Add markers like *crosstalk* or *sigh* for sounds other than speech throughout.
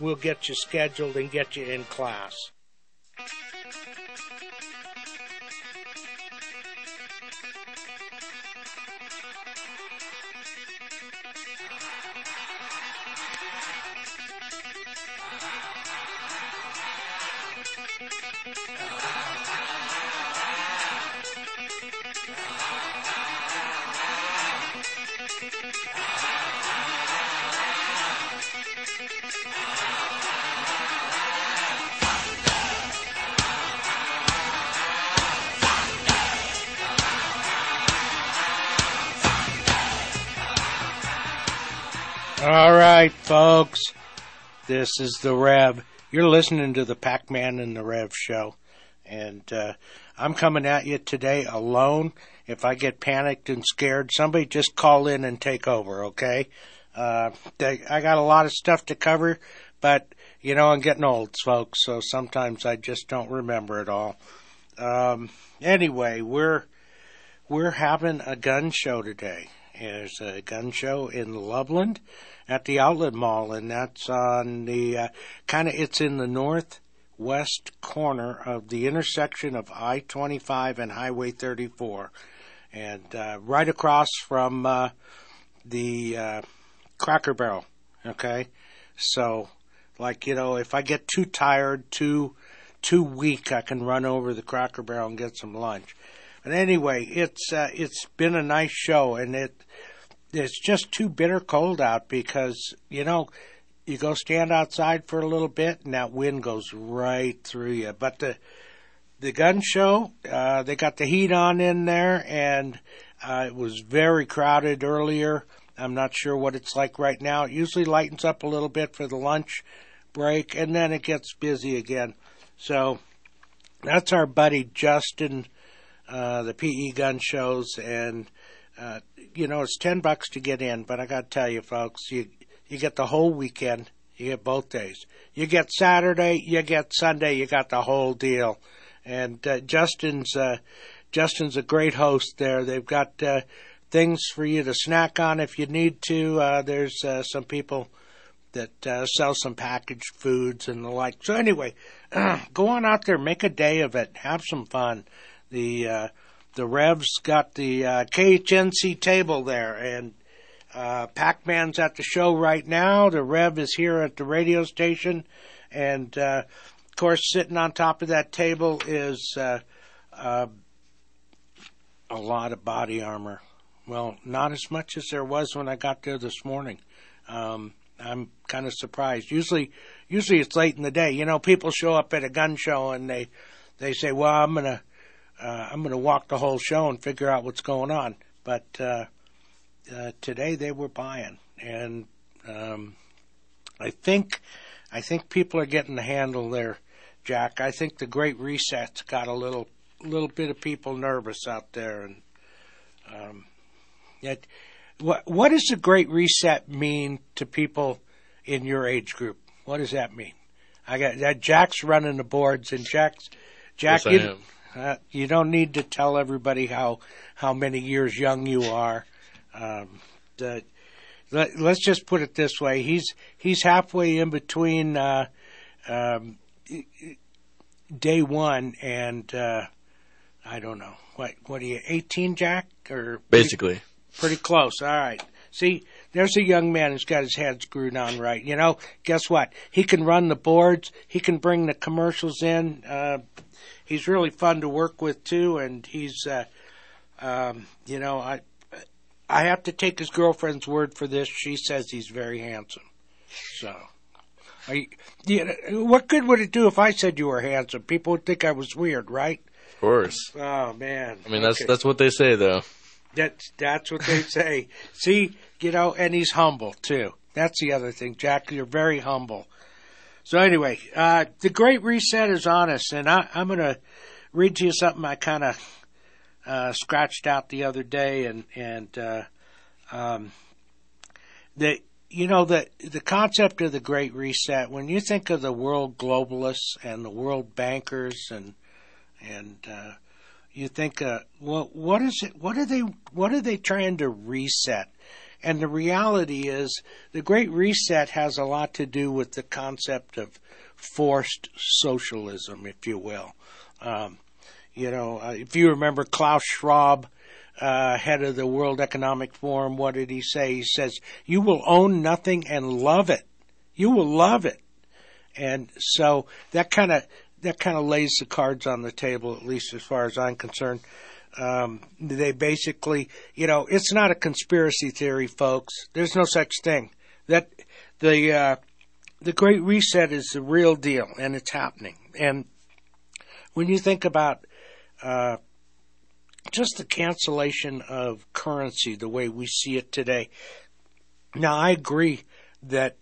we'll get you scheduled and get you in class. All right, folks. This is the Rev. You're listening to the Pac Man and the Rev show. And uh, I'm coming at you today alone. If I get panicked and scared, somebody just call in and take over, okay? Uh, they, I got a lot of stuff to cover, but, you know, I'm getting old, folks, so sometimes I just don't remember it all. Um, anyway, we're we're having a gun show today. There's a gun show in Loveland at the Outlet Mall, and that's on the uh, kind of it's in the northwest corner of the intersection of I-25 and Highway 34, and uh, right across from uh, the uh, Cracker Barrel. Okay, so like you know, if I get too tired, too too weak, I can run over the Cracker Barrel and get some lunch. But anyway, it's uh, it's been a nice show, and it it's just too bitter cold out because you know you go stand outside for a little bit and that wind goes right through you. But the the gun show, uh, they got the heat on in there, and uh, it was very crowded earlier. I'm not sure what it's like right now. It usually lightens up a little bit for the lunch break, and then it gets busy again. So that's our buddy Justin, uh, the PE gun shows, and uh, you know it's ten bucks to get in. But I got to tell you, folks, you you get the whole weekend. You get both days. You get Saturday, you get Sunday. You got the whole deal. And uh, Justin's uh, Justin's a great host there. They've got uh, things for you to snack on if you need to. Uh, there's uh, some people that uh, sell some packaged foods and the like. So anyway, *clears throat* go on out there, make a day of it, have some fun. The uh, the Revs got the uh, KHNC table there, and uh, Pac Man's at the show right now. The Rev is here at the radio station, and uh, of course, sitting on top of that table is uh, uh, a lot of body armor. Well, not as much as there was when I got there this morning. Um, I'm kind of surprised. Usually, usually it's late in the day. You know, people show up at a gun show and they they say, "Well, I'm gonna uh, I'm gonna walk the whole show and figure out what's going on." But uh, uh, today they were buying, and um, I think I think people are getting the handle there, Jack. I think the Great Reset's got a little little bit of people nervous out there, and um, yet what what does the Great Reset mean to people in your age group? What does that mean? I got that Jack's running the boards, and Jack's Jack. Yes, I you, am. Uh, you don't need to tell everybody how how many years young you are. Um, the, let, let's just put it this way: he's he's halfway in between uh, um, day one and uh, I don't know what what are you eighteen, Jack, or Basically. Pretty close. All right. See, there's a young man who's got his head screwed on right. You know, guess what? He can run the boards. He can bring the commercials in. Uh, he's really fun to work with too, and he's, uh, um, you know, I, I have to take his girlfriend's word for this. She says he's very handsome. So, I, you know, what good would it do if I said you were handsome? People would think I was weird, right? Of course. Oh man. I mean, that's Okay. that's what they say, though. That's that's what they say. See, you know, and he's humble too. That's the other thing, Jack. You're very humble. So anyway, uh, the Great Reset is on us, and I, I'm going to read to you something I kind of uh, scratched out the other day, and and uh, um, the you know the the concept of the Great Reset. When you think of the world globalists and the world bankers and and uh, you think, uh, well, what is it? What are they? What are they trying to reset? And the reality is, the Great Reset has a lot to do with the concept of forced socialism, if you will. Um, you know, uh, if you remember Klaus Schwab, uh, head of the World Economic Forum, what did he say? He says, You will own nothing and love it. You will love it. And so that kind of that kind of lays the cards on the table, at least as far as I'm concerned. Um, they basically, you know, it's not a conspiracy theory, folks. There's no such thing. That the uh, the Great Reset is the real deal, and it's happening. And when you think about uh, just the cancellation of currency, the way we see it today, now I agree that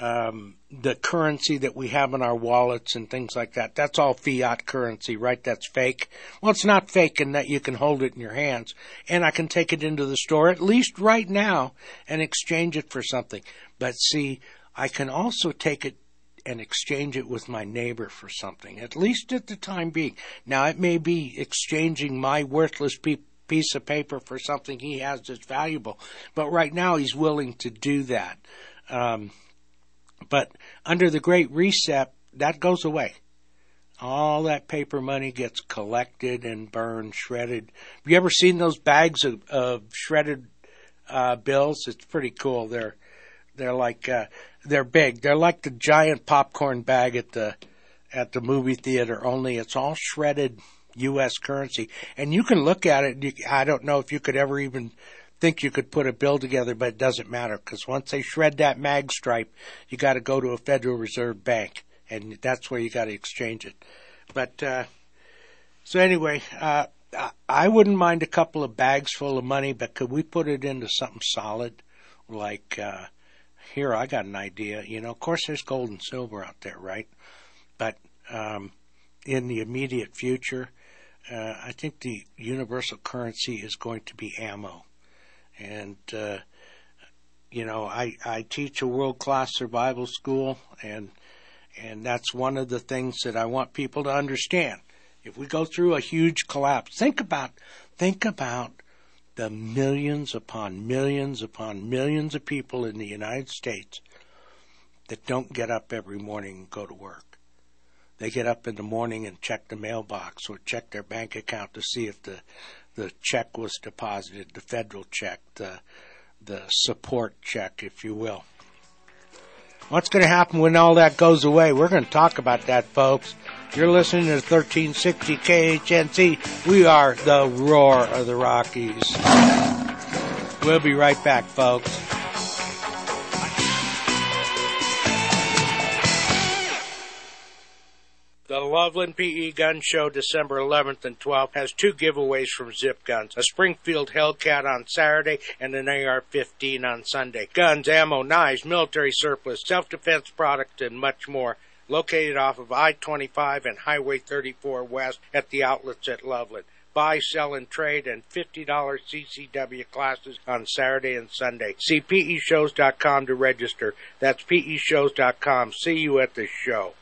um, the currency that we have in our wallets and things like that. That's all fiat currency, right? That's fake. Well, it's not fake in that you can hold it in your hands and I can take it into the store, at least right now, and exchange it for something. But see, I can also take it and exchange it with my neighbor for something, at least at the time being. Now, it may be exchanging my worthless piece of paper for something he has that's valuable, but right now he's willing to do that. Um, but under the Great Reset, that goes away. All that paper money gets collected and burned, shredded. Have you ever seen those bags of, of shredded uh, bills? It's pretty cool. They're they're like uh, they're big. They're like the giant popcorn bag at the at the movie theater. Only it's all shredded U.S. currency, and you can look at it. You, I don't know if you could ever even think you could put a bill together, but it doesn't matter because once they shred that mag stripe, you got to go to a Federal Reserve Bank, and that's where you got to exchange it. But uh, so anyway, uh, I wouldn't mind a couple of bags full of money, but could we put it into something solid? Like uh, here, I got an idea. You know, of course, there's gold and silver out there, right? But um, in the immediate future, uh, I think the universal currency is going to be ammo and uh, you know I I teach a world class survival school, and and that's one of the things that I want people to understand. If we go through a huge collapse, think about think about the millions upon millions upon millions of people in the United States that don't get up every morning and go to work. They get up in the morning and check the mailbox or check their bank account to see if the the check was deposited, the federal check, the the support check, if you will. What's going to happen when all that goes away? We're going to talk about that, folks. You're listening to 1360 KHNC. We are the roar of the Rockies. We'll be right back, folks. The Loveland PE Gun Show December 11th and 12th has two giveaways from Zip Guns. A Springfield Hellcat on Saturday and an AR-15 on Sunday. Guns, ammo, knives, military surplus, self-defense products, and much more. Located off of I-25 and Highway 34 West at the outlets at Loveland buy, sell, and trade, and $50 CCW classes on Saturday and Sunday. See PEShows.com to register. That's PEShows.com. See you at the show.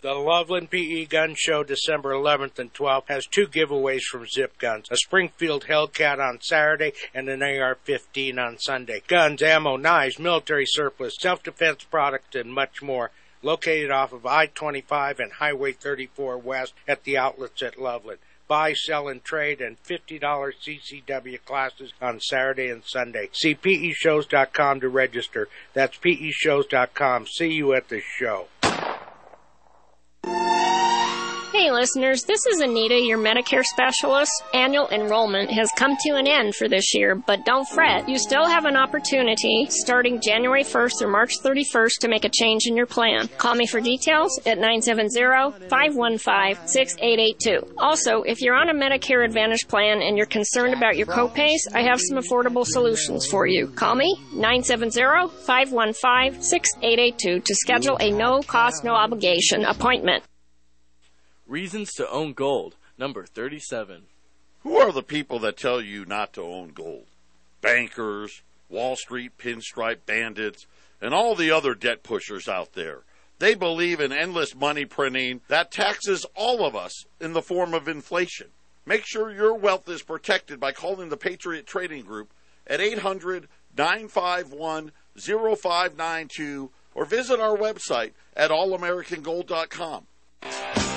The Loveland PE Gun Show December 11th and 12th has two giveaways from Zip Guns. A Springfield Hellcat on Saturday and an AR-15 on Sunday. Guns, ammo, knives, military surplus, self-defense products, and much more. Located off of I-25 and Highway 34 West at the outlets at Loveland. Buy, sell, and trade, and $50 CCW classes on Saturday and Sunday. See PEShows.com to register. That's PEShows.com. See you at the show. Hey listeners, this is Anita, your Medicare specialist. Annual enrollment has come to an end for this year, but don't fret. You still have an opportunity starting January 1st through March 31st to make a change in your plan. Call me for details at 970-515-6882. Also, if you're on a Medicare Advantage plan and you're concerned about your copays, I have some affordable solutions for you. Call me 970-515-6882 to schedule a no cost, no obligation appointment. Reasons to Own Gold, number 37. Who are the people that tell you not to own gold? Bankers, Wall Street pinstripe bandits, and all the other debt pushers out there. They believe in endless money printing that taxes all of us in the form of inflation. Make sure your wealth is protected by calling the Patriot Trading Group at 800 951 0592 or visit our website at allamericangold.com.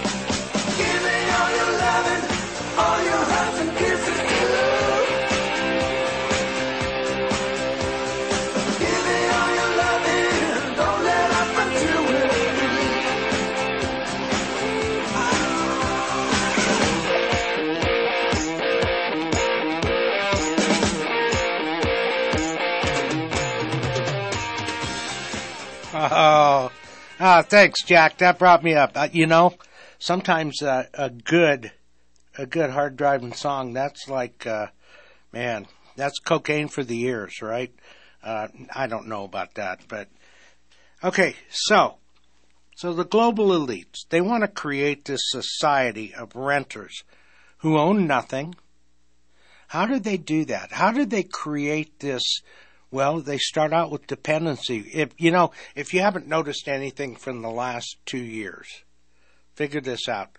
Oh, ah, thanks, Jack. That brought me up. Uh, you know, sometimes uh, a good, a good hard driving song. That's like, uh, man, that's cocaine for the ears, right? Uh, I don't know about that, but okay. So, so the global elites they want to create this society of renters who own nothing. How did they do that? How did they create this? Well, they start out with dependency. If you know, if you haven't noticed anything from the last two years, figure this out.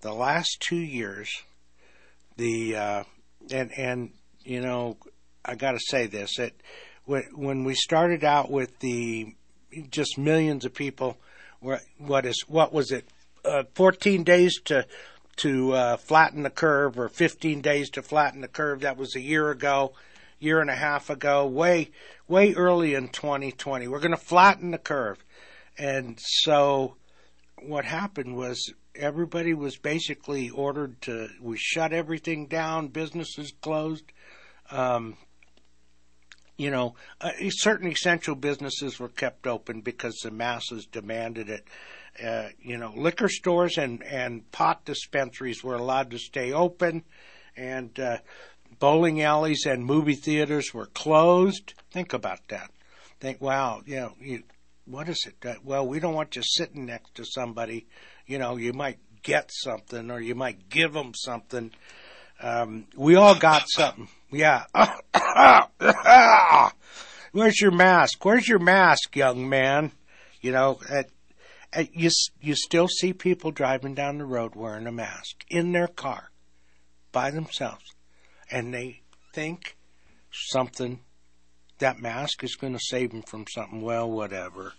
The last two years, the uh, and and you know, I got to say this: that when we started out with the just millions of people, what is what was it? Uh, Fourteen days to to uh, flatten the curve, or fifteen days to flatten the curve. That was a year ago year and a half ago, way way early in 2020. We're going to flatten the curve, and so what happened was everybody was basically ordered to we shut everything down, businesses closed. Um, you know, uh, certain essential businesses were kept open because the masses demanded it. Uh, you know, liquor stores and and pot dispensaries were allowed to stay open, and uh, bowling alleys and movie theaters were closed. Think about that. Think, wow, you know, you, what is it? Well, we don't want you sitting next to somebody. You know, you might get something or you might give them something. Um, we all got something. Yeah. *coughs* Where's your mask? Where's your mask, young man? You know, at, at, you you still see people driving down the road wearing a mask in their car by themselves and they think something that mask is going to save them from something. Well, whatever.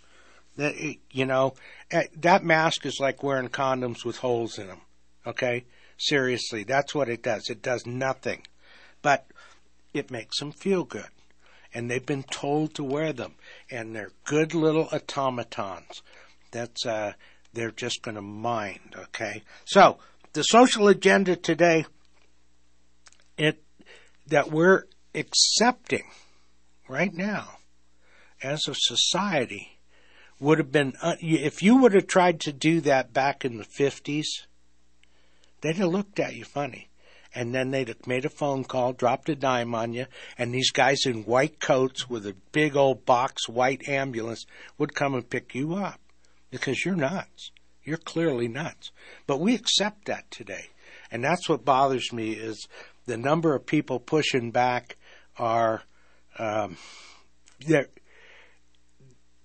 You know, eh, that mask is like wearing condoms with holes in them. Okay, seriously, that's what it does. It does nothing, but it makes them feel good, and they've been told to wear them, and they're good little automatons. That's uh, they're just going to mind. Okay, so the social agenda today it that we're accepting right now as a society would have been uh, if you would have tried to do that back in the 50s they'd have looked at you funny. And then they'd have made a phone call dropped a dime on you and these guys in white coats with a big old box white ambulance would come and pick you up. Because you're nuts. You're clearly nuts. But we accept that today. And that's what bothers me is the number of people pushing back are um, there.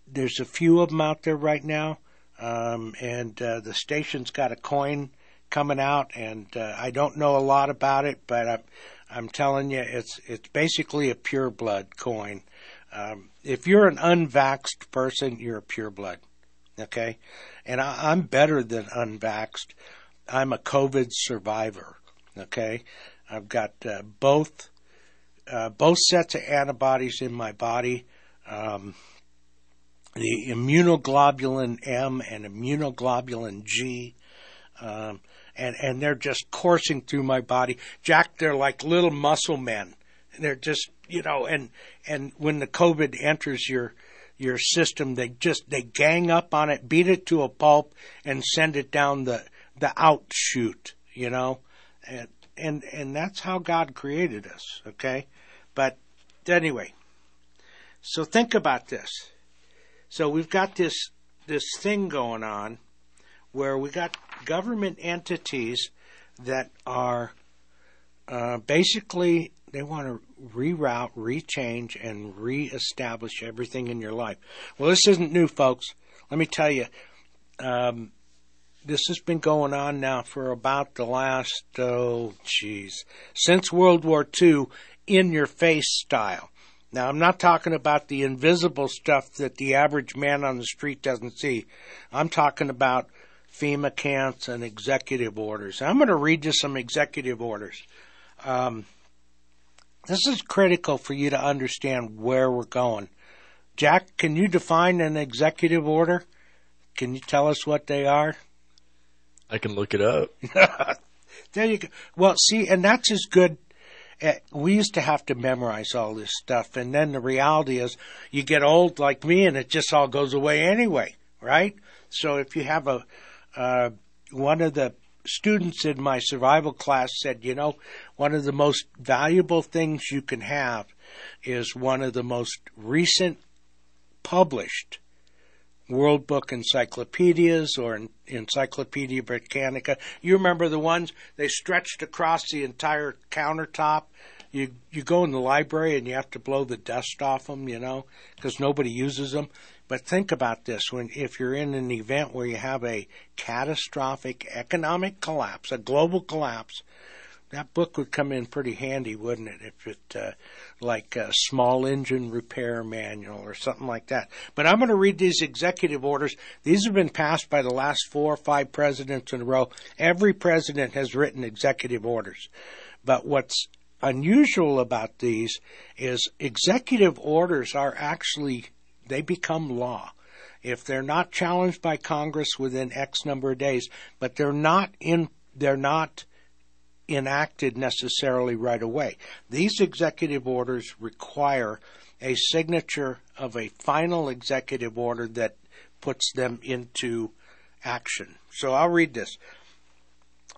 There's a few of them out there right now, um, and uh, the station's got a coin coming out, and uh, I don't know a lot about it, but I'm, I'm telling you, it's it's basically a pure blood coin. Um, if you're an unvaxxed person, you're a pure blood, okay? And I, I'm better than unvaxxed. I'm a COVID survivor, okay? I've got uh, both uh, both sets of antibodies in my body. Um, the immunoglobulin M and immunoglobulin G, um, and and they're just coursing through my body. Jack, they're like little muscle men. They're just you know, and and when the COVID enters your your system, they just they gang up on it, beat it to a pulp, and send it down the the out chute. You know, and and and that's how God created us. Okay, but anyway, so think about this. So we've got this this thing going on where we got government entities that are uh, basically they want to reroute, rechange, and reestablish everything in your life. Well, this isn't new, folks. Let me tell you, um, this has been going on now for about the last oh, geez, since World War II, in your face style. Now, I'm not talking about the invisible stuff that the average man on the street doesn't see. I'm talking about FEMA camps and executive orders. I'm going to read you some executive orders. Um, this is critical for you to understand where we're going. Jack, can you define an executive order? Can you tell us what they are? I can look it up. *laughs* There you go. Well, see, and that's as good. Uh, We used to have to memorize all this stuff, and then the reality is, you get old like me, and it just all goes away anyway, right? So if you have a, uh, one of the students in my survival class said, you know, one of the most valuable things you can have is one of the most recent published World Book encyclopedias or Encyclopedia Britannica. You remember the ones they stretched across the entire countertop. You you go in the library and you have to blow the dust off them, you know, because nobody uses them. But think about this: when if you're in an event where you have a catastrophic economic collapse, a global collapse, that book would come in pretty handy, wouldn't it? If it uh, like a small engine repair manual or something like that. But I'm going to read these executive orders. These have been passed by the last four or five presidents in a row. Every president has written executive orders. But what's unusual about these is executive orders are actually they become law if they're not challenged by Congress within X number of days, but they're not in they're not enacted necessarily right away. These executive orders require a signature of a final executive order that puts them into action. So I'll read this.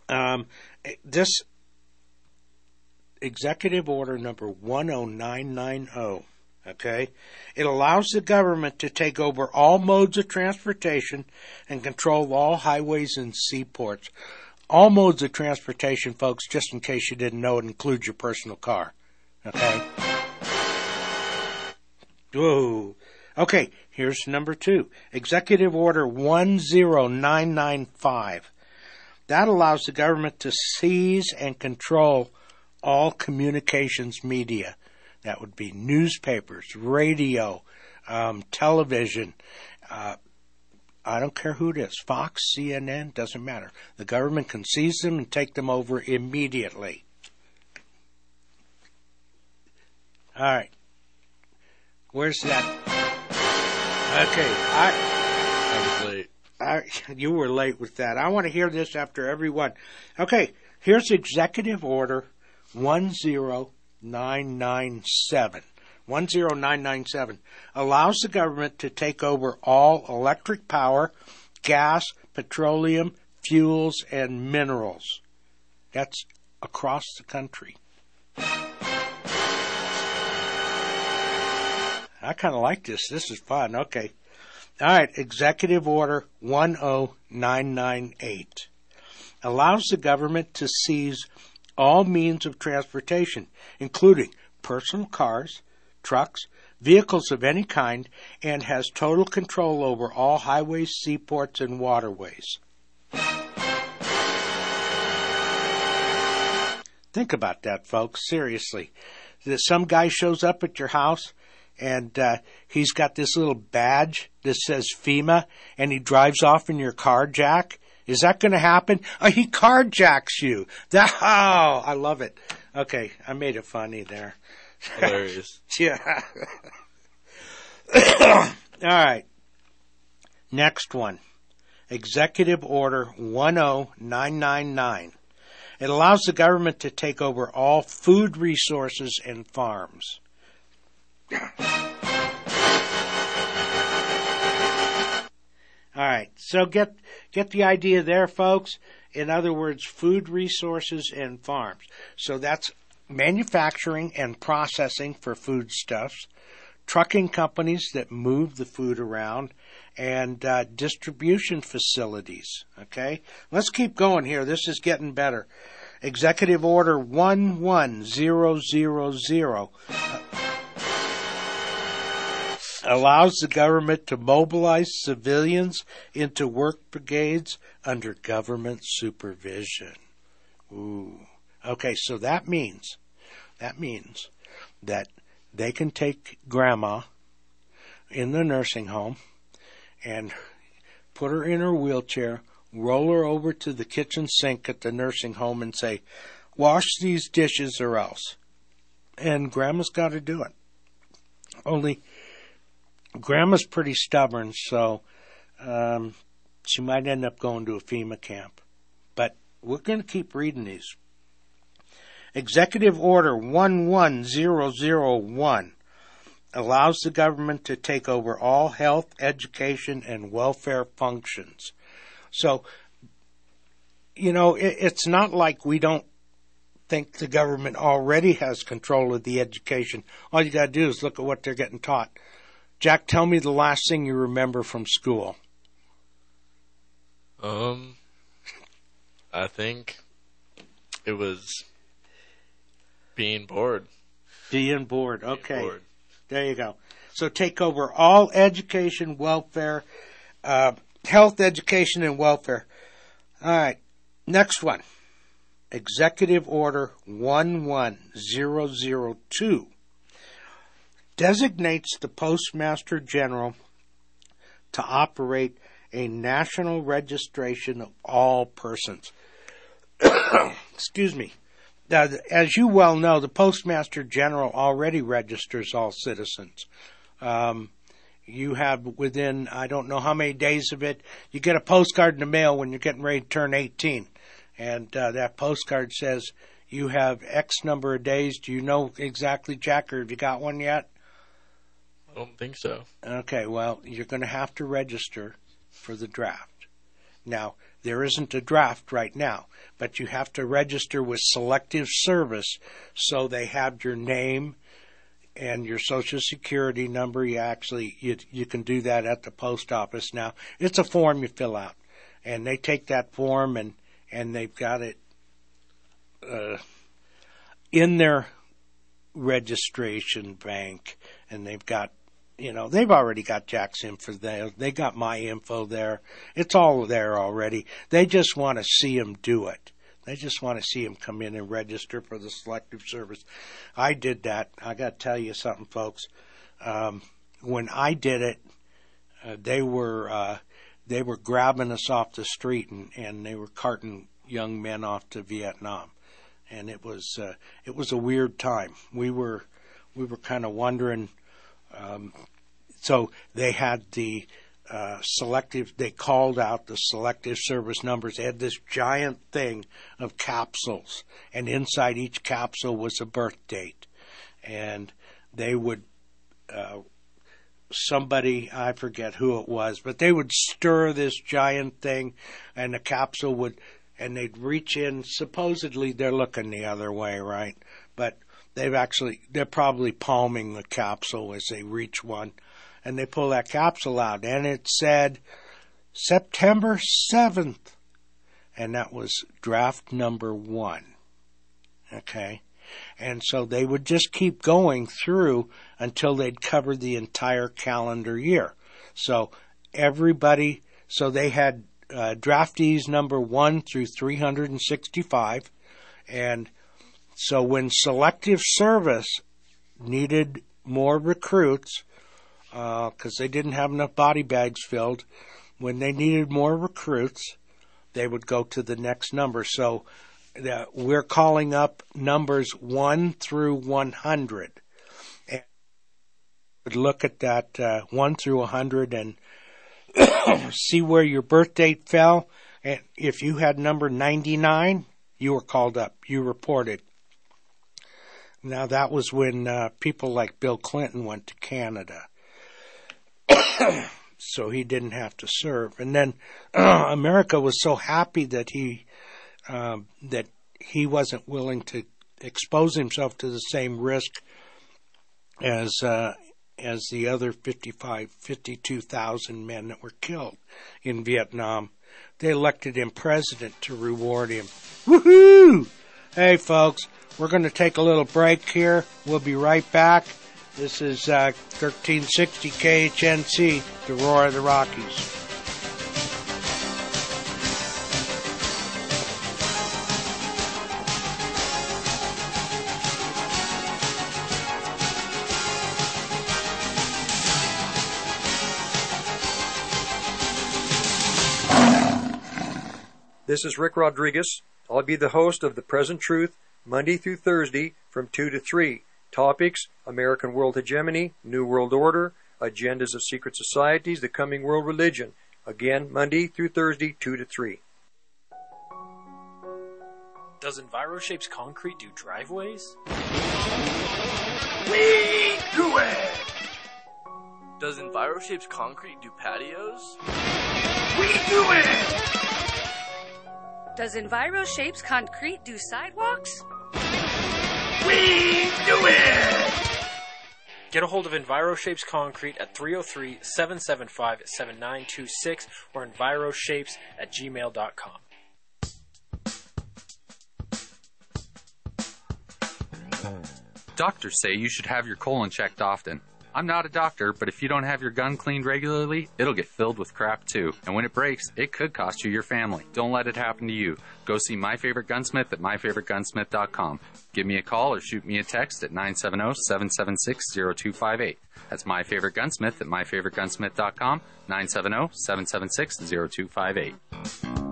Um, this executive order number 10990 okay it allows the government to take over all modes of transportation and control all highways and seaports all modes of transportation folks just in case you didn't know it includes your personal car okay Whoa. Okay, here's number two. Executive Order 10995. That allows the government to seize and control all communications media. That would be newspapers, radio, um, television. Uh, I don't care who it is Fox, CNN, doesn't matter. The government can seize them and take them over immediately. All right. Where's that? Okay, I. I was late. I, you were late with that. I want to hear this after every one. Okay, here's Executive Order 10997. 10997 allows the government to take over all electric power, gas, petroleum, fuels, and minerals. That's across the country. I kind of like this. This is fun. Okay. All right, Executive Order 10998 allows the government to seize all means of transportation, including personal cars, trucks, vehicles of any kind, and has total control over all highways, seaports, and waterways. Think about that, folks. Seriously. Some guy shows up at your house and uh, he's got this little badge that says FEMA, and he drives off in your car, Jack. Is that going to happen? Oh, he carjacks you. That *laughs* oh, I love it. Okay, I made it funny there. Hilarious. *laughs* Yeah. *coughs* All right. Next one. Executive Order 10999. It allows the government to take over all food resources and farms. All right, so get get the idea there, folks. In other words, food resources and farms. So that's manufacturing and processing for foodstuffs, trucking companies that move the food around, and uh, distribution facilities. Okay, let's keep going here. This is getting better. Executive Order one one zero zero zero allows the government to mobilize civilians into work brigades under government supervision. Ooh. Okay, so that means that means that they can take grandma in the nursing home and put her in her wheelchair, roll her over to the kitchen sink at the nursing home and say, wash these dishes or else. And grandma's got to do it. Only grandma's pretty stubborn, so um, she might end up going to a FEMA camp. But we're going to keep reading these. Executive Order 11001 allows the government to take over all health, education, and welfare functions. So, you know, it, it's not like we don't think the government already has control of the education. All you got to do is look at what they're getting taught. Jack, tell me the last thing you remember from school. Um, I think it was being bored. Being bored. Being Okay. bored. There you go. So take over all education, welfare, uh, health, education, and welfare. All right. Next one. Executive Order 11002 designates the Postmaster General to operate a national registration of all persons. *coughs* Excuse me. Now, as you well know, the Postmaster General already registers all citizens. Um, you have within, I don't know how many days of it, you get a postcard in the mail when you're getting ready to turn 18. And uh, that postcard says you have X number of days. Do you know exactly, Jack, or have you got one yet? I don't think so. Okay, well, you're going to have to register for the draft. Now, there isn't a draft right now, but you have to register with Selective Service so they have your name and your social security number. You actually you you can do that at the post office now. It's a form you fill out, and they take that form and and they've got it uh, in their registration bank, and they've got you know, they've already got Jack's info there. They got my info there. It's all there already. They just want to see him do it. They just want to see him come in and register for the selective service. I did that. I got to tell you something, folks. Um, when I did it, uh, they were uh, they were grabbing us off the street and, and they were carting young men off to Vietnam, and it was uh, it was a weird time. We were we were kind of wondering. Um, so they had the uh, selective. They called out the selective service numbers. They had this giant thing of capsules, and inside each capsule was a birth date, and they would. Uh, somebody I forget who it was, but they would stir this giant thing, and the capsule would, and they'd reach in. Supposedly they're looking the other way, right? But they've actually they're probably palming the capsule as they reach one, and they pull that capsule out, and it said September seventh, and that was draft number one. Okay. And so they would just keep going through until they'd covered the entire calendar year. So everybody, so they had uh, draftees number one through 365. And so when selective service needed more recruits, because they didn't have enough body bags filled, when they needed more recruits, they would go to the next number. So that we're calling up numbers 1 through 100 and would look at that uh, 1 through 100 and *coughs* see where your birth date fell. And if you had number 99 you were called up. You reported now that was when uh, people like bill clinton went to canada *coughs* so he didn't have to serve and then *coughs* america was so happy that he um, that he wasn't willing to expose himself to the same risk as uh, as the other 55, 52,000 men that were killed in Vietnam. They elected him president to reward him. Woohoo! Hey, folks, we're going to take a little break here. We'll be right back. This is uh, 1360 KHNC, the roar of the Rockies. This is Rick Rodriguez I'll be the host of The Present Truth Monday through Thursday from 2 to 3. Topics American World Hegemony, New World Order, Agendas of Secret Societies, The Coming World Religion. Again, Monday through Thursday, 2 to 3. Does EnviroShapes Concrete do driveways? We do it! Does EnviroShapes Concrete do patios? We do it! Does EnviroShapes Concrete do sidewalks? We do it! Get a hold of EnviroShapes Concrete at 303 775 7926 or EnviroShapes at gmail.com. Doctors say you should have your colon checked often. I'm not a doctor, but if you don't have your gun cleaned regularly, it'll get filled with crap too. And when it breaks, it could cost you your family. Don't let it happen to you. Go see My Favorite Gunsmith at myfavoritegunsmith.com. Give me a call or shoot me a text at 970-776-0258. That's My Favorite Gunsmith at myfavoritegunsmith.com, 970-776-0258.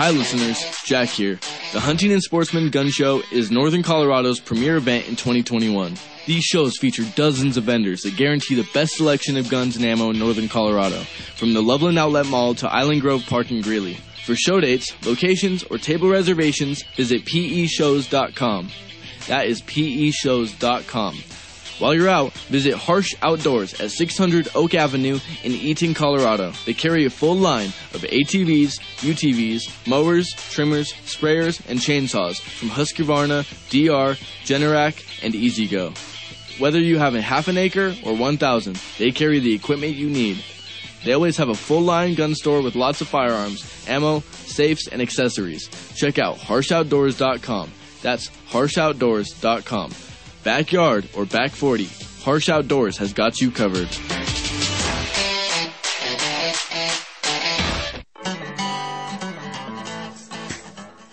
Hi, listeners. Jack here. The Hunting and Sportsman Gun Show is Northern Colorado's premier event in 2021. These shows feature dozens of vendors that guarantee the best selection of guns and ammo in Northern Colorado, from the Loveland Outlet Mall to Island Grove Park in Greeley. For show dates, locations, or table reservations, visit peshows.com. That is peshows.com. While you're out, visit Harsh Outdoors at 600 Oak Avenue in Eaton, Colorado. They carry a full line of ATVs, UTVs, mowers, trimmers, sprayers, and chainsaws from Husqvarna, DR, Generac, and E-Z-GO. Whether you have a half an acre or 1,000, they carry the equipment you need. They always have a full line gun store with lots of firearms, ammo, safes, and accessories. Check out harshoutdoors.com. That's harshoutdoors.com. Backyard or back 40, Harsh Outdoors has got you covered.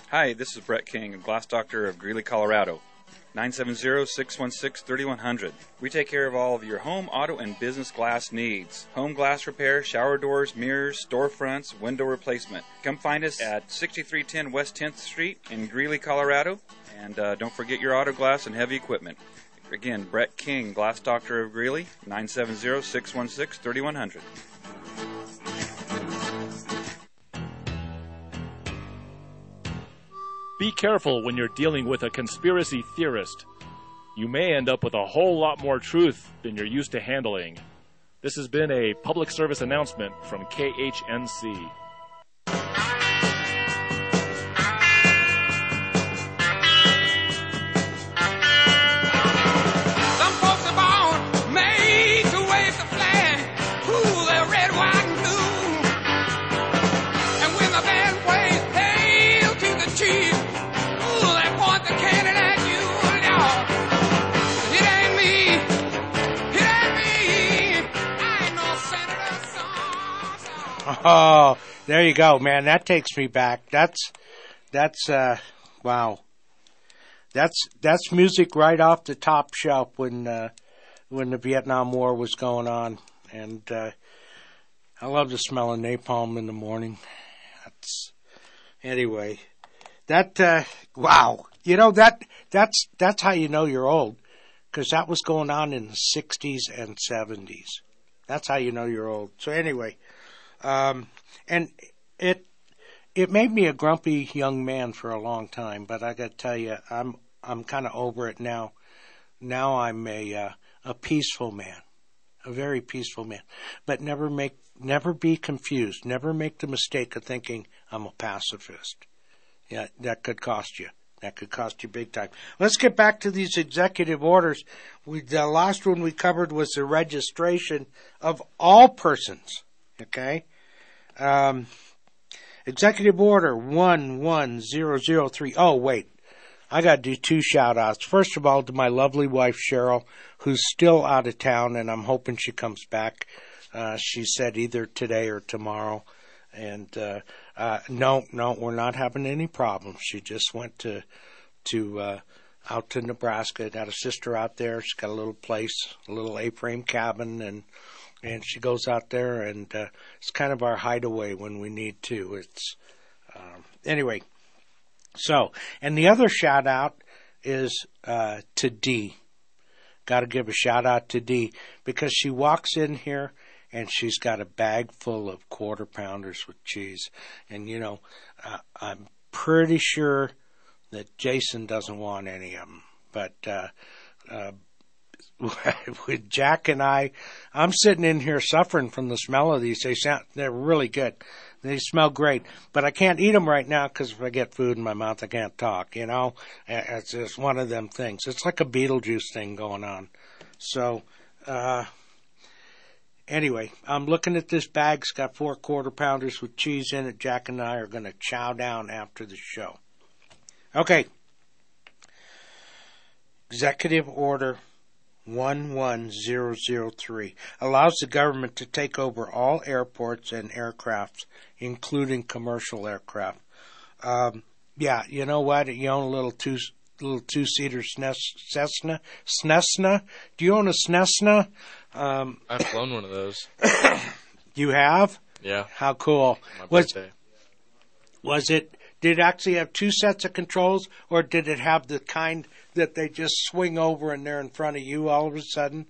Hi, this is Brett King, glass doctor of Greeley, Colorado. 970-616-3100. We take care of all of your home, auto, and business glass needs. Home glass repair, shower doors, mirrors, storefronts, window replacement. Come find us at 6310 West 10th Street in Greeley, Colorado. And uh, don't forget your auto glass and heavy equipment. Again, Brett King, glass doctor of Greeley, 970-616-3100. Be careful when you're dealing with a conspiracy theorist. You may end up with a whole lot more truth than you're used to handling. This has been a public service announcement from KHNC. Oh, there you go, man. That takes me back. That's that's uh wow. That's that's music right off the top shelf when uh when the Vietnam War was going on and uh I love the smell of napalm in the morning. That's anyway. That uh wow. You know that that's that's how you know you're old cuz that was going on in the 60s and 70s. That's how you know you're old. So anyway, um, and it it made me a grumpy young man for a long time, but I got to tell you, I'm I'm kind of over it now. Now I'm a uh, a peaceful man, a very peaceful man. But never make never be confused. Never make the mistake of thinking I'm a pacifist. Yeah, that could cost you. That could cost you big time. Let's get back to these executive orders. We, the last one we covered was the registration of all persons. Okay? Um, executive order 11003. Oh, wait. I got to do two shout outs. First of all, to my lovely wife, Cheryl, who's still out of town, and I'm hoping she comes back. Uh, she said either today or tomorrow. And uh, uh, no, no, we're not having any problems. She just went to to uh, out to Nebraska. Got a sister out there. She's got a little place, a little A-frame cabin, and and she goes out there, and uh, it's kind of our hideaway when we need to. It's um, anyway. So, and the other shout out is uh, to Dee. Got to give a shout out to Dee because she walks in here and she's got a bag full of quarter pounders with cheese. And you know, uh, I'm pretty sure that Jason doesn't want any of them, but uh, uh, *laughs* with Jack and I, I'm sitting in here suffering from the smell of these. They sound they're really good. They smell great, but I can't eat them right now because if I get food in my mouth, I can't talk. You know, it's just one of them things. It's like a Beetlejuice thing going on. So, uh, anyway, I'm looking at this bag. It's got four quarter pounders with cheese in it. Jack and I are going to chow down after the show. Okay. Executive Order 11003 allows the government to take over all airports and aircrafts, including commercial aircraft. Um, yeah, you know what? You own a little two little two seater Cessna. Cessna? Do you own a Cessna? Um, *coughs* I've flown one of those. *coughs* you have? Yeah. How cool! My was birthday. was it? Did it actually have two sets of controls, or did it have the kind that they just swing over and they're in front of you all of a sudden?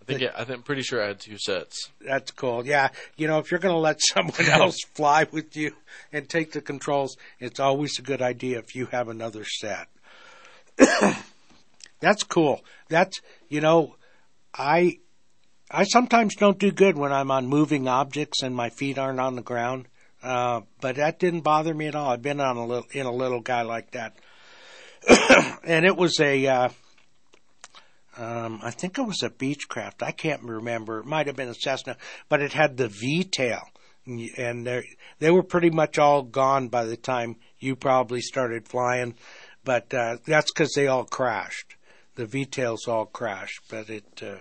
I think yeah, I think I'm pretty sure I had two sets. That's cool. Yeah, you know, if you're going to let *laughs* someone else *laughs* fly with you and take the controls, it's always a good idea if you have another set. *coughs* That's cool. That's you know, I I sometimes don't do good when I'm on moving objects and my feet aren't on the ground. Uh, but that didn't bother me at all. I've been on a little in a little guy like that, *clears throat* and it was a. Uh, um, I think it was a Beechcraft. I can't remember. It might have been a Cessna, but it had the V tail, and they they were pretty much all gone by the time you probably started flying. But uh, that's because they all crashed. The V tails all crashed, but it. Uh,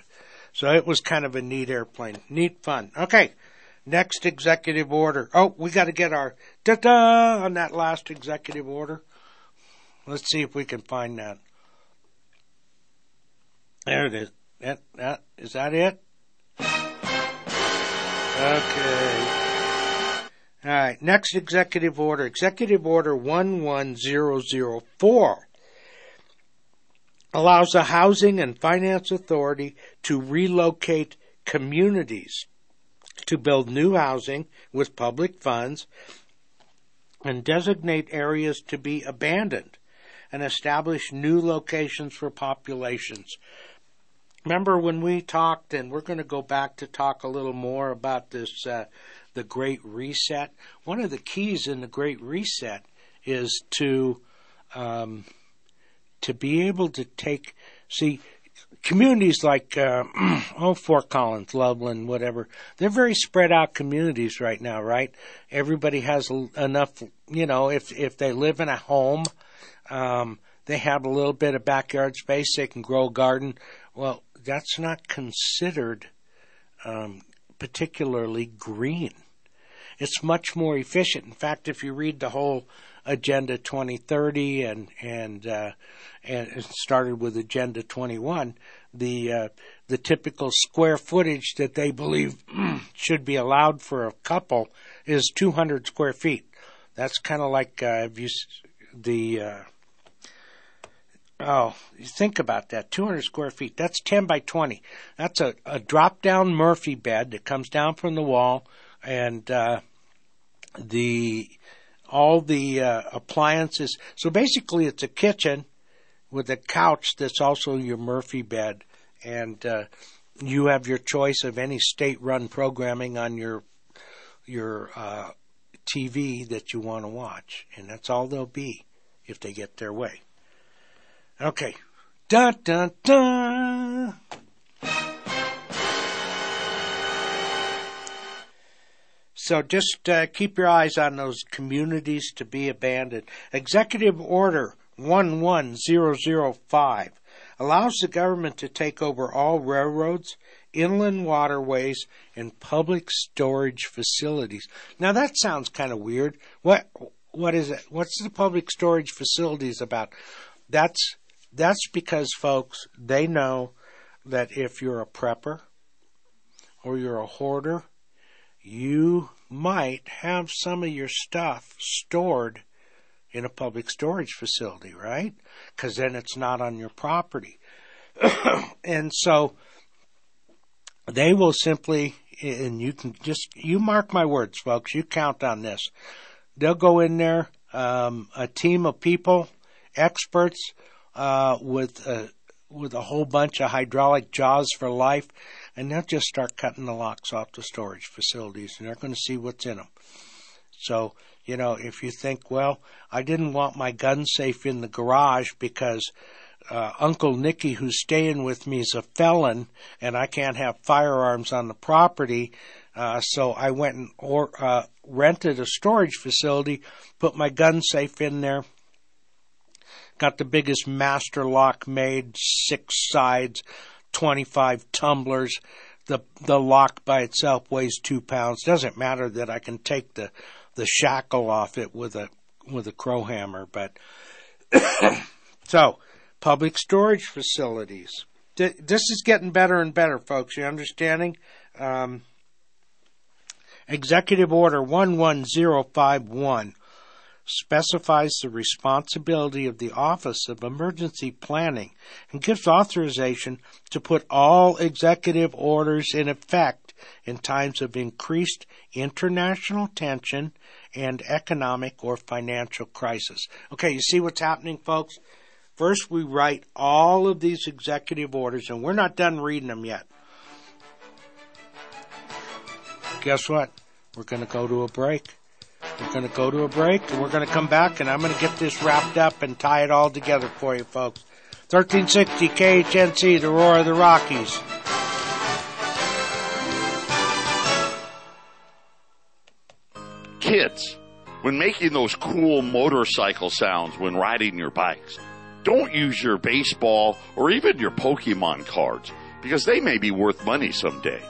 so it was kind of a neat airplane, neat fun. Okay, next executive order. Oh, we got to get our da da on that last executive order. Let's see if we can find that. There it is. That, that, is that it? Okay. All right. Next executive order. Executive order 11004 allows the Housing and Finance Authority to relocate communities to build new housing with public funds and designate areas to be abandoned and establish new locations for populations. Remember when we talked, and we're going to go back to talk a little more about this, uh, the Great Reset. One of the keys in the Great Reset is to um, to be able to take. See, communities like uh, *clears throat* oh Fort Collins, Loveland, whatever, they're very spread out communities right now, right? Everybody has enough, you know, if if they live in a home, um, they have a little bit of backyard space, they can grow a garden. Well, that's not considered um, particularly green. It's much more efficient. In fact, if you read the whole Agenda 2030 and and uh, and started with Agenda 21, the uh, the typical square footage that they believe *clears throat* should be allowed for a couple is 200 square feet. That's kind of like uh, if you the uh, Oh, you think about that. 200 square feet. That's 10 by 20. That's a, a drop down Murphy bed that comes down from the wall and, uh, the, all the, uh, appliances. So basically it's a kitchen with a couch that's also your Murphy bed and, uh, you have your choice of any state run programming on your, your, uh, TV that you want to watch. And that's all they'll be if they get their way. Okay. Dun dun dun. So just uh, keep your eyes on those communities to be abandoned. Executive Order 11005 allows the government to take over all railroads, inland waterways, and public storage facilities. Now that sounds kind of weird. What what is it? What's the public storage facilities about? That's that's because, folks, they know that if you're a prepper or you're a hoarder, you might have some of your stuff stored in a public storage facility, right? Because then it's not on your property. *clears throat* and so they will simply, and you can just, you mark my words, folks, you count on this. They'll go in there, um, a team of people, experts, uh, with a, with a whole bunch of hydraulic jaws for life, and they'll just start cutting the locks off the storage facilities, and they're going to see what's in them. So, you know, if you think, well, I didn't want my gun safe in the garage because uh, Uncle Nicky, who's staying with me, is a felon, and I can't have firearms on the property. Uh, so I went and or, uh, rented a storage facility, put my gun safe in there, got the biggest master lock made, six sides, 25 tumblers. The, the lock by itself weighs two pounds. Doesn't matter that I can take the, the shackle off it with a, with a crow hammer, but, *coughs* so, public storage facilities. This is getting better and better, folks. You understanding? Um, Executive Order 11051 specifies the responsibility of the Office of Emergency Planning and gives authorization to put all executive orders in effect in times of increased international tension and economic or financial crisis. Okay, you see what's happening, folks? First, we write all of these executive orders, and we're not done reading them yet. Guess what? We're going to go to a break. We're going to go to a break, and we're going to come back, and I'm going to get this wrapped up and tie it all together for you, folks. 1360 KHNC, the Roar of the Rockies. Kids, when making those cool motorcycle sounds when riding your bikes, don't use your baseball or even your Pokemon cards because they may be worth money someday.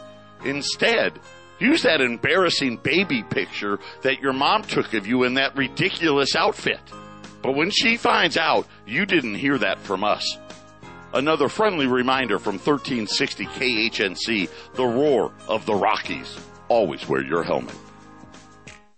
Instead, use that embarrassing baby picture that your mom took of you in that ridiculous outfit. But when she finds out, you didn't hear that from us. Another friendly reminder from 1360 KHNC, the roar of the Rockies. Always wear your helmet.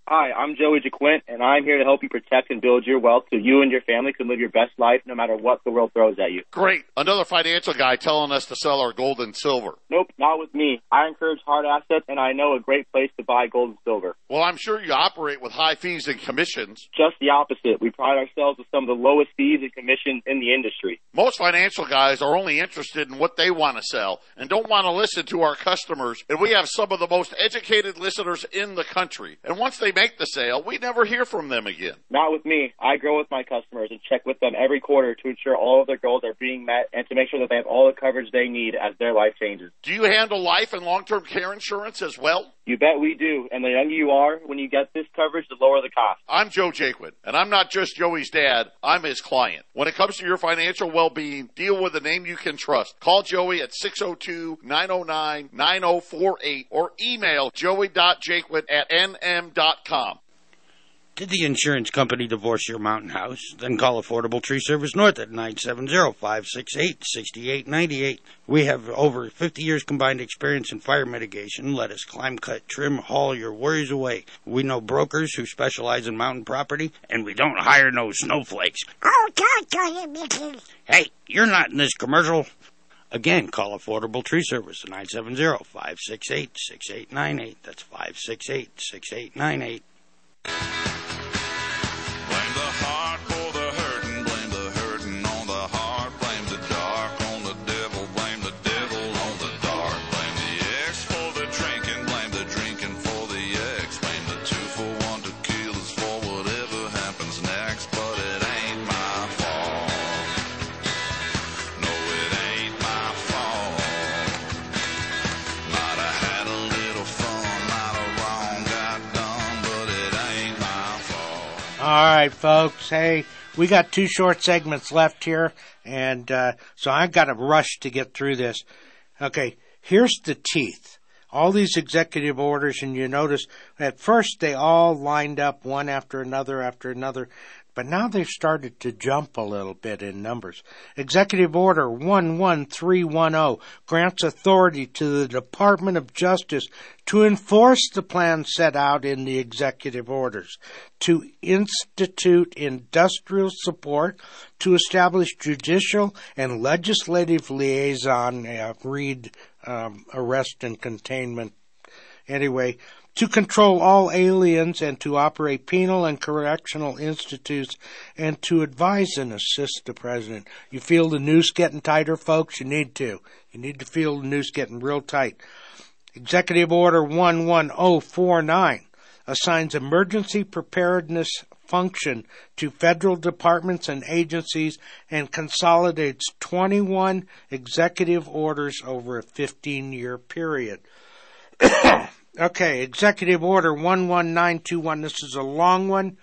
Hi, I'm Joey JaQuint, and I'm here to help you protect and build your wealth so you and your family can live your best life no matter what the world throws at you. Great. Another financial guy telling us to sell our gold and silver. Nope, not with me. I encourage hard assets, and I know a great place to buy gold and silver. Well, I'm sure you operate with high fees and commissions. Just the opposite. We pride ourselves with some of the lowest fees and commissions in the industry. Most financial guys are only interested in what they want to sell and don't want to listen to our customers. And we have some of the most educated listeners in the country. And once they make the sale, we never hear from them again. Not with me. I grow with my customers and check with them every quarter to ensure all of their goals are being met and to make sure that they have all the coverage they need as their life changes. Do you handle life and long-term care insurance as well? You bet we do. And the younger you are, when you get this coverage, the lower the cost. I'm Joe Jaquin, and I'm not just Joey's dad, I'm his client. When it comes to your financial well-being, deal with a name you can trust. Call Joey at 602-909-9048 or email joey.jaquin at nm.com. Did the insurance company divorce your mountain house? Then call Affordable Tree Service North at 970-568-6898. We have over 50 years combined experience in fire mitigation. Let us climb, cut, trim, haul your worries away. We know brokers who specialize in mountain property, and we don't hire no snowflakes. Oh, God, God, Mickey. Hey, you're not in this commercial. Again, call Affordable Tree Service, 970 568 6898. That's 568 6898. All right, folks. Hey, we got two short segments left here, and uh, so I've got to rush to get through this. Okay, here's the teeth. All these executive orders, and you notice at first they all lined up one after another after another. But now they've started to jump a little bit in numbers. Executive Order 11310 grants authority to the Department of Justice to enforce the plan set out in the executive orders, to institute industrial support, to establish judicial and legislative liaison, uh, read um, arrest and containment. Anyway, to control all aliens and to operate penal and correctional institutes and to advise and assist the president. You feel the noose getting tighter, folks? You need to. You need to feel the noose getting real tight. Executive Order 11049 assigns emergency preparedness function to federal departments and agencies and consolidates 21 executive orders over a 15 year period. *coughs* Okay, Executive Order 11921. This is a long one.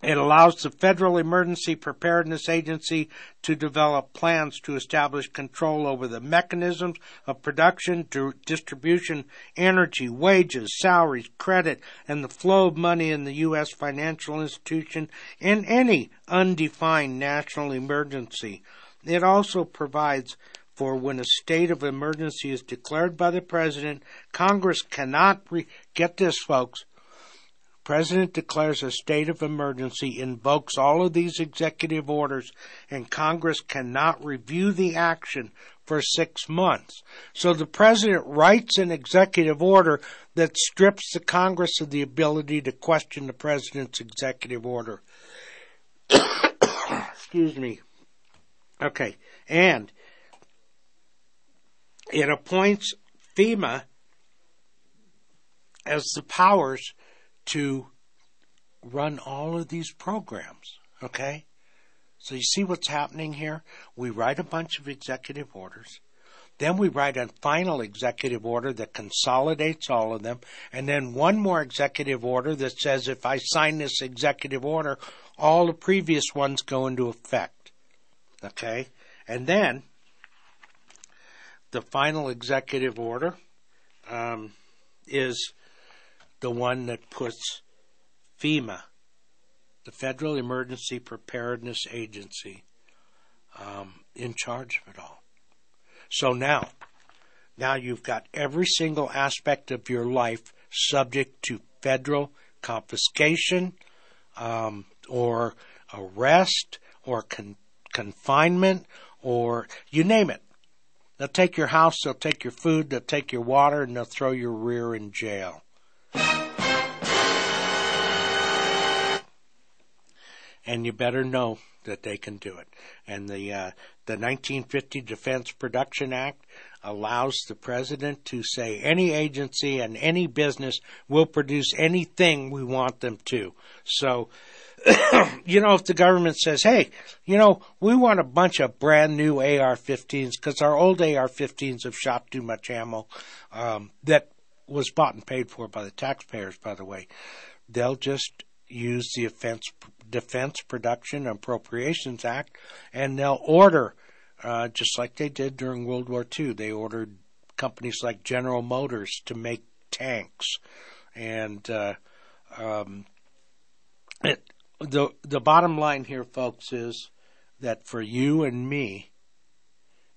It allows the Federal Emergency Preparedness Agency to develop plans to establish control over the mechanisms of production, distribution, energy, wages, salaries, credit, and the flow of money in the U.S. financial institution in any undefined national emergency. It also provides for when a state of emergency is declared by the president, Congress cannot re- get this, folks. President declares a state of emergency, invokes all of these executive orders, and Congress cannot review the action for six months. So the president writes an executive order that strips the Congress of the ability to question the president's executive order. *coughs* Excuse me. Okay. And it appoints FEMA as the powers to run all of these programs. Okay? So you see what's happening here? We write a bunch of executive orders. Then we write a final executive order that consolidates all of them. And then one more executive order that says if I sign this executive order, all the previous ones go into effect. Okay? And then the final executive order um, is the one that puts FEMA, the Federal Emergency Preparedness Agency, um, in charge of it all. So now, now you've got every single aspect of your life subject to federal confiscation um, or arrest or con- confinement or you name it. They'll take your house, they'll take your food, they'll take your water, and they'll throw your rear in jail. And you better know that they can do it. And the uh, the 1950 Defense Production Act allows the president to say any agency and any business will produce anything we want them to. So *coughs* you know, if the government says, hey, you know, we want a bunch of brand new AR 15s because our old AR 15s have shot too much ammo um, that was bought and paid for by the taxpayers, by the way, they'll just use the Defense, Defense Production Appropriations Act and they'll order, uh, just like they did during World War II, they ordered companies like General Motors to make tanks. And uh, um, it, the the bottom line here, folks, is that for you and me,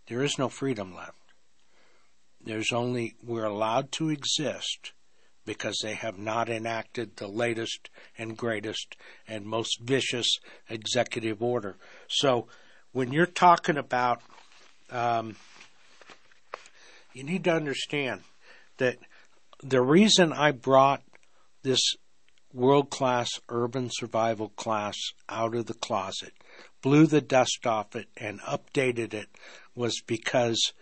there is no freedom left. There's only we're allowed to exist because they have not enacted the latest and greatest and most vicious executive order. So when you're talking about, um, you need to understand that the reason I brought this world class urban survival class out of the closet, blew the dust off it, and updated it was because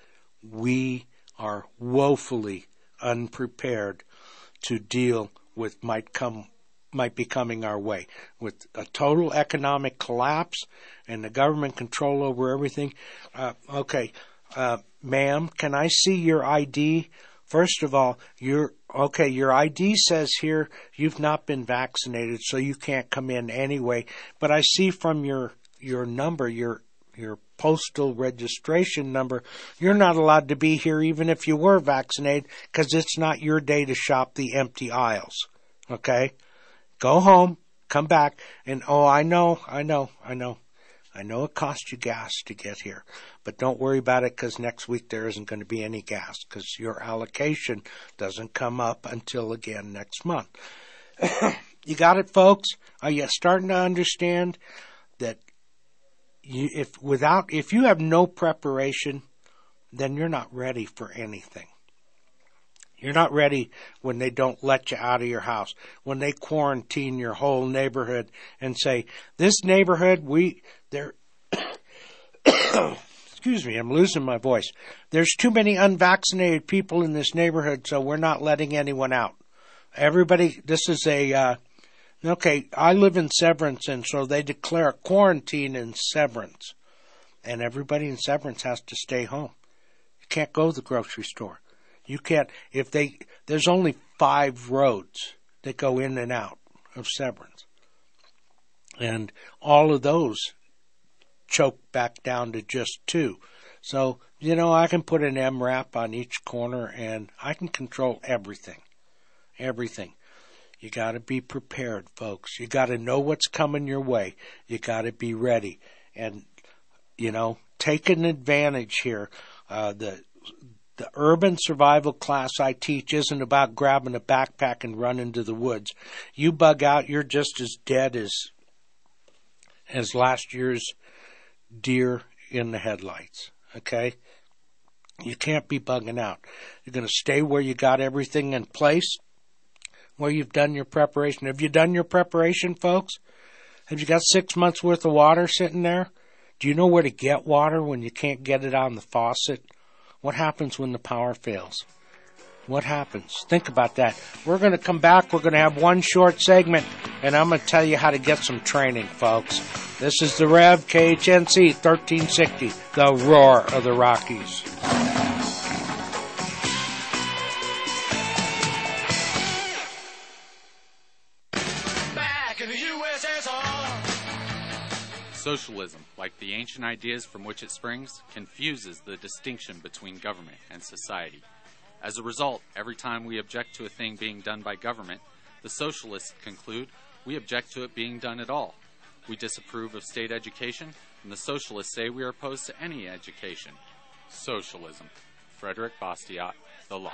we are woefully unprepared to deal with might come might be coming our way with a total economic collapse and the government control over everything. Uh, okay, uh, ma'am, can I see your ID? First of all, your okay, your ID says here you've not been vaccinated, so you can't come in anyway. But I see from your your number, your your postal registration number, you're not allowed to be here even if you were vaccinated because it's not your day to shop the empty aisles. Okay? Go home, come back and oh, I know, I know, I know. I know it cost you gas to get here, but don't worry about it because next week there isn't going to be any gas because your allocation doesn't come up until again next month. *coughs* you got it, folks? Are you starting to understand that you, if without, if you have no preparation, then you're not ready for anything. You're not ready when they don't let you out of your house, when they quarantine your whole neighborhood and say, this neighborhood, we, there, *coughs* excuse me, I'm losing my voice. There's too many unvaccinated people in this neighborhood, so we're not letting anyone out. Everybody, this is a, uh, okay, I live in Severance, and so they declare a quarantine in Severance. And everybody in Severance has to stay home. You can't go to the grocery store. You can't, if they, there's only five roads that go in and out of Severance. And all of those choke back down to just two. So, you know, I can put an MRAP on each corner and I can control everything. Everything. You got to be prepared, folks. You got to know what's coming your way. You got to be ready. And, you know, take an advantage here. Uh, the, the urban survival class I teach isn't about grabbing a backpack and running to the woods. You bug out, you're just as dead as as last year's deer in the headlights. Okay? You can't be bugging out. You're going to stay where you got everything in place, where you've done your preparation. Have you done your preparation, folks? Have you got six months worth of water sitting there? Do you know where to get water when you can't get it on the faucet? What happens when the power fails? What happens? Think about that. We're going to come back. We're going to have one short segment, and I'm going to tell you how to get some training, folks. This is the Rev KHNC 1360, the roar of the Rockies. Socialism, like the ancient ideas from which it springs, confuses the distinction between government and society. As a result, every time we object to a thing being done by government, the socialists conclude we object to it being done at all. We disapprove of state education, and the socialists say we are opposed to any education. Socialism. Frederick Bastiat, The Law.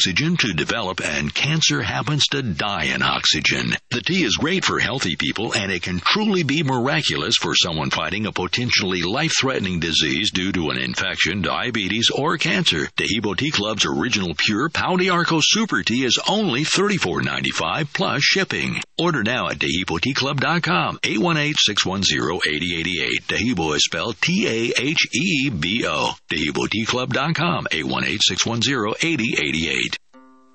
to develop and cancer happens to die in oxygen. The tea is great for healthy people and it can truly be miraculous for someone fighting a potentially life-threatening disease due to an infection, diabetes, or cancer. Hebo Tea Club's original pure Pau d'Arco Super Tea is only $34.95 plus shipping. Order now at TaheeboTeaClub.com, 818-610-8088. Taheebo is spelled T-A-H-E-B-O. TaheeboTeaClub.com, 818-610-8088.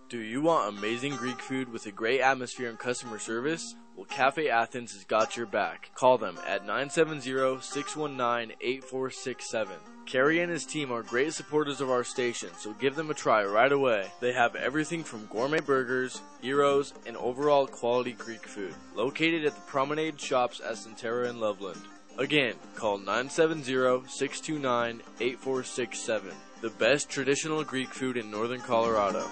Do you want amazing Greek food with a great atmosphere and customer service? Well, Cafe Athens has got your back. Call them at 970-619-8467. Kerry and his team are great supporters of our station, so give them a try right away. They have everything from gourmet burgers, gyros, and overall quality Greek food. Located at the Promenade Shops at Centerra and Loveland. Again, call 970-629-8467. The best traditional Greek food in northern Colorado.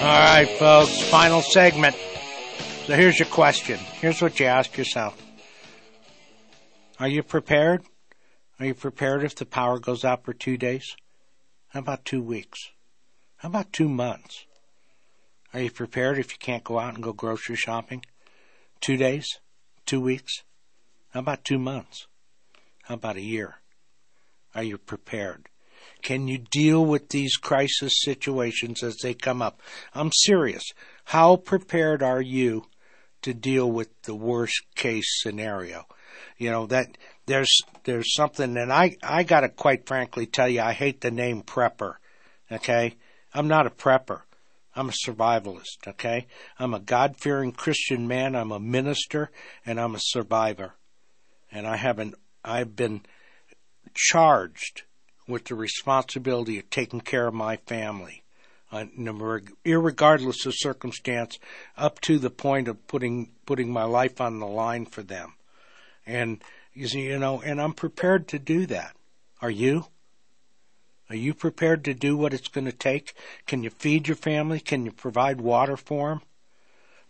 All right, folks, final segment. So here's your question. Here's what you ask yourself Are you prepared? Are you prepared if the power goes out for two days? How about two weeks? How about two months? Are you prepared if you can't go out and go grocery shopping? Two days? Two weeks? How about two months? How about a year? Are you prepared? Can you deal with these crisis situations as they come up? I'm serious. How prepared are you to deal with the worst case scenario? You know that there's there's something, and I I gotta quite frankly tell you, I hate the name prepper. Okay, I'm not a prepper. I'm a survivalist. Okay, I'm a God fearing Christian man. I'm a minister, and I'm a survivor, and I haven't I've been charged with the responsibility of taking care of my family, uh, irregardless of circumstance, up to the point of putting putting my life on the line for them. And you know, and I'm prepared to do that. Are you? Are you prepared to do what it's going to take? Can you feed your family? Can you provide water for them?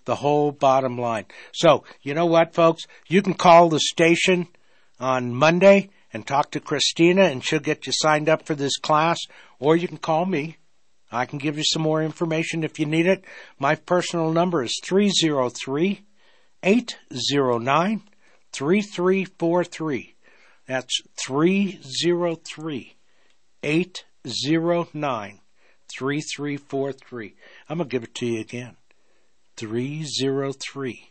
The whole bottom line. So, you know what, folks? You can call the station on Monday and talk to Christina and she'll get you signed up for this class, or you can call me. I can give you some more information if you need it. My personal number is 303 809 3343. That's 303 809 3343. I'm going to give it to you again. 303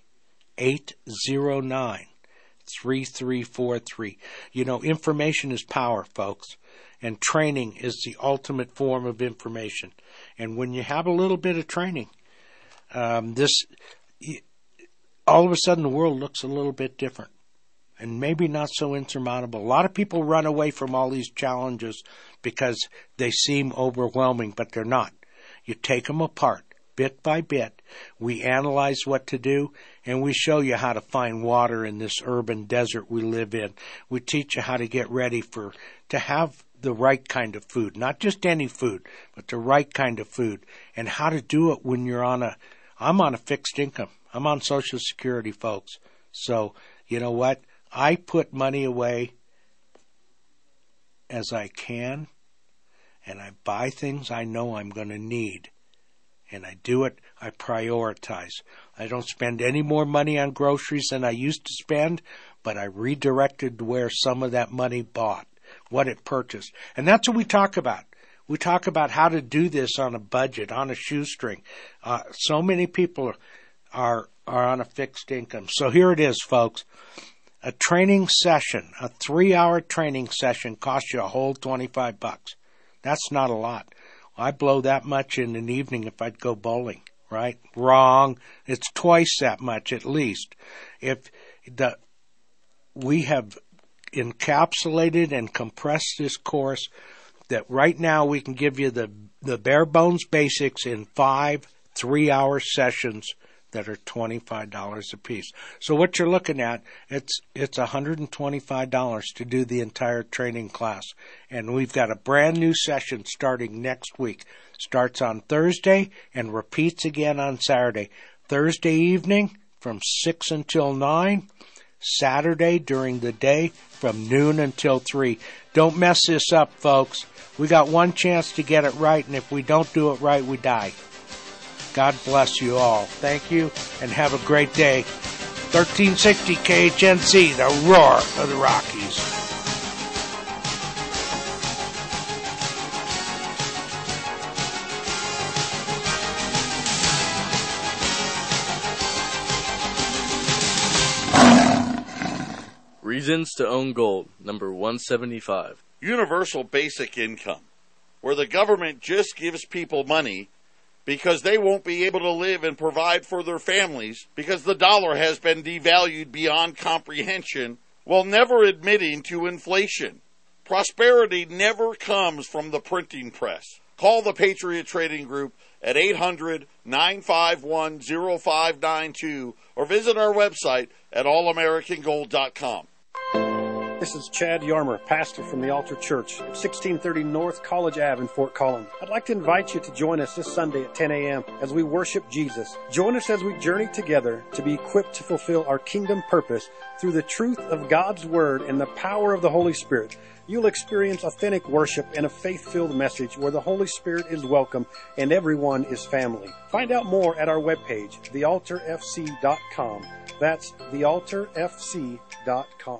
809 3343. You know, information is power, folks, and training is the ultimate form of information. And when you have a little bit of training, um, this all of a sudden the world looks a little bit different and maybe not so insurmountable. A lot of people run away from all these challenges because they seem overwhelming, but they're not. You take them apart bit by bit. We analyze what to do and we show you how to find water in this urban desert we live in. We teach you how to get ready for, to have the right kind of food, not just any food, but the right kind of food and how to do it when you're on a, I'm on a fixed income. I'm on social security, folks. So, you know what? I put money away as I can and I buy things I know I'm going to need and I do it, I prioritize. I don't spend any more money on groceries than I used to spend, but I redirected where some of that money bought, what it purchased. And that's what we talk about. We talk about how to do this on a budget, on a shoestring. Uh, so many people are, are on a fixed income. So here it is, folks. A training session, a three hour training session costs you a whole 25 bucks. That's not a lot. I blow that much in an evening if I'd go bowling, right? Wrong. It's twice that much at least. If the we have encapsulated and compressed this course that right now we can give you the the bare bones basics in five three hour sessions that are $25 a piece. So what you're looking at, it's it's $125 to do the entire training class. And we've got a brand new session starting next week. Starts on Thursday and repeats again on Saturday. Thursday evening from 6 until 9. Saturday during the day from noon until 3. Don't mess this up, folks. We got one chance to get it right, and if we don't do it right, we die. God bless you all. Thank you and have a great day. 1360 KHNC, the roar of the Rockies. Reasons to own gold, number 175. Universal basic income, where the government just gives people money because they won't be able to live and provide for their families because the dollar has been devalued beyond comprehension while never admitting to inflation. Prosperity never comes from the printing press. Call the Patriot Trading Group at 800 951 0592 or visit our website at allamericangold.com. This is Chad Yarmer, pastor from the Altar Church at 1630 North College Ave in Fort Collins. I'd like to invite you to join us this Sunday at 10 a.m. as we worship Jesus. Join us as we journey together to be equipped to fulfill our kingdom purpose through the truth of God's Word and the power of the Holy Spirit. You'll experience authentic worship and a faith filled message where the Holy Spirit is welcome and everyone is family. Find out more at our webpage, thealtarfc.com. That's thealtarfc.com.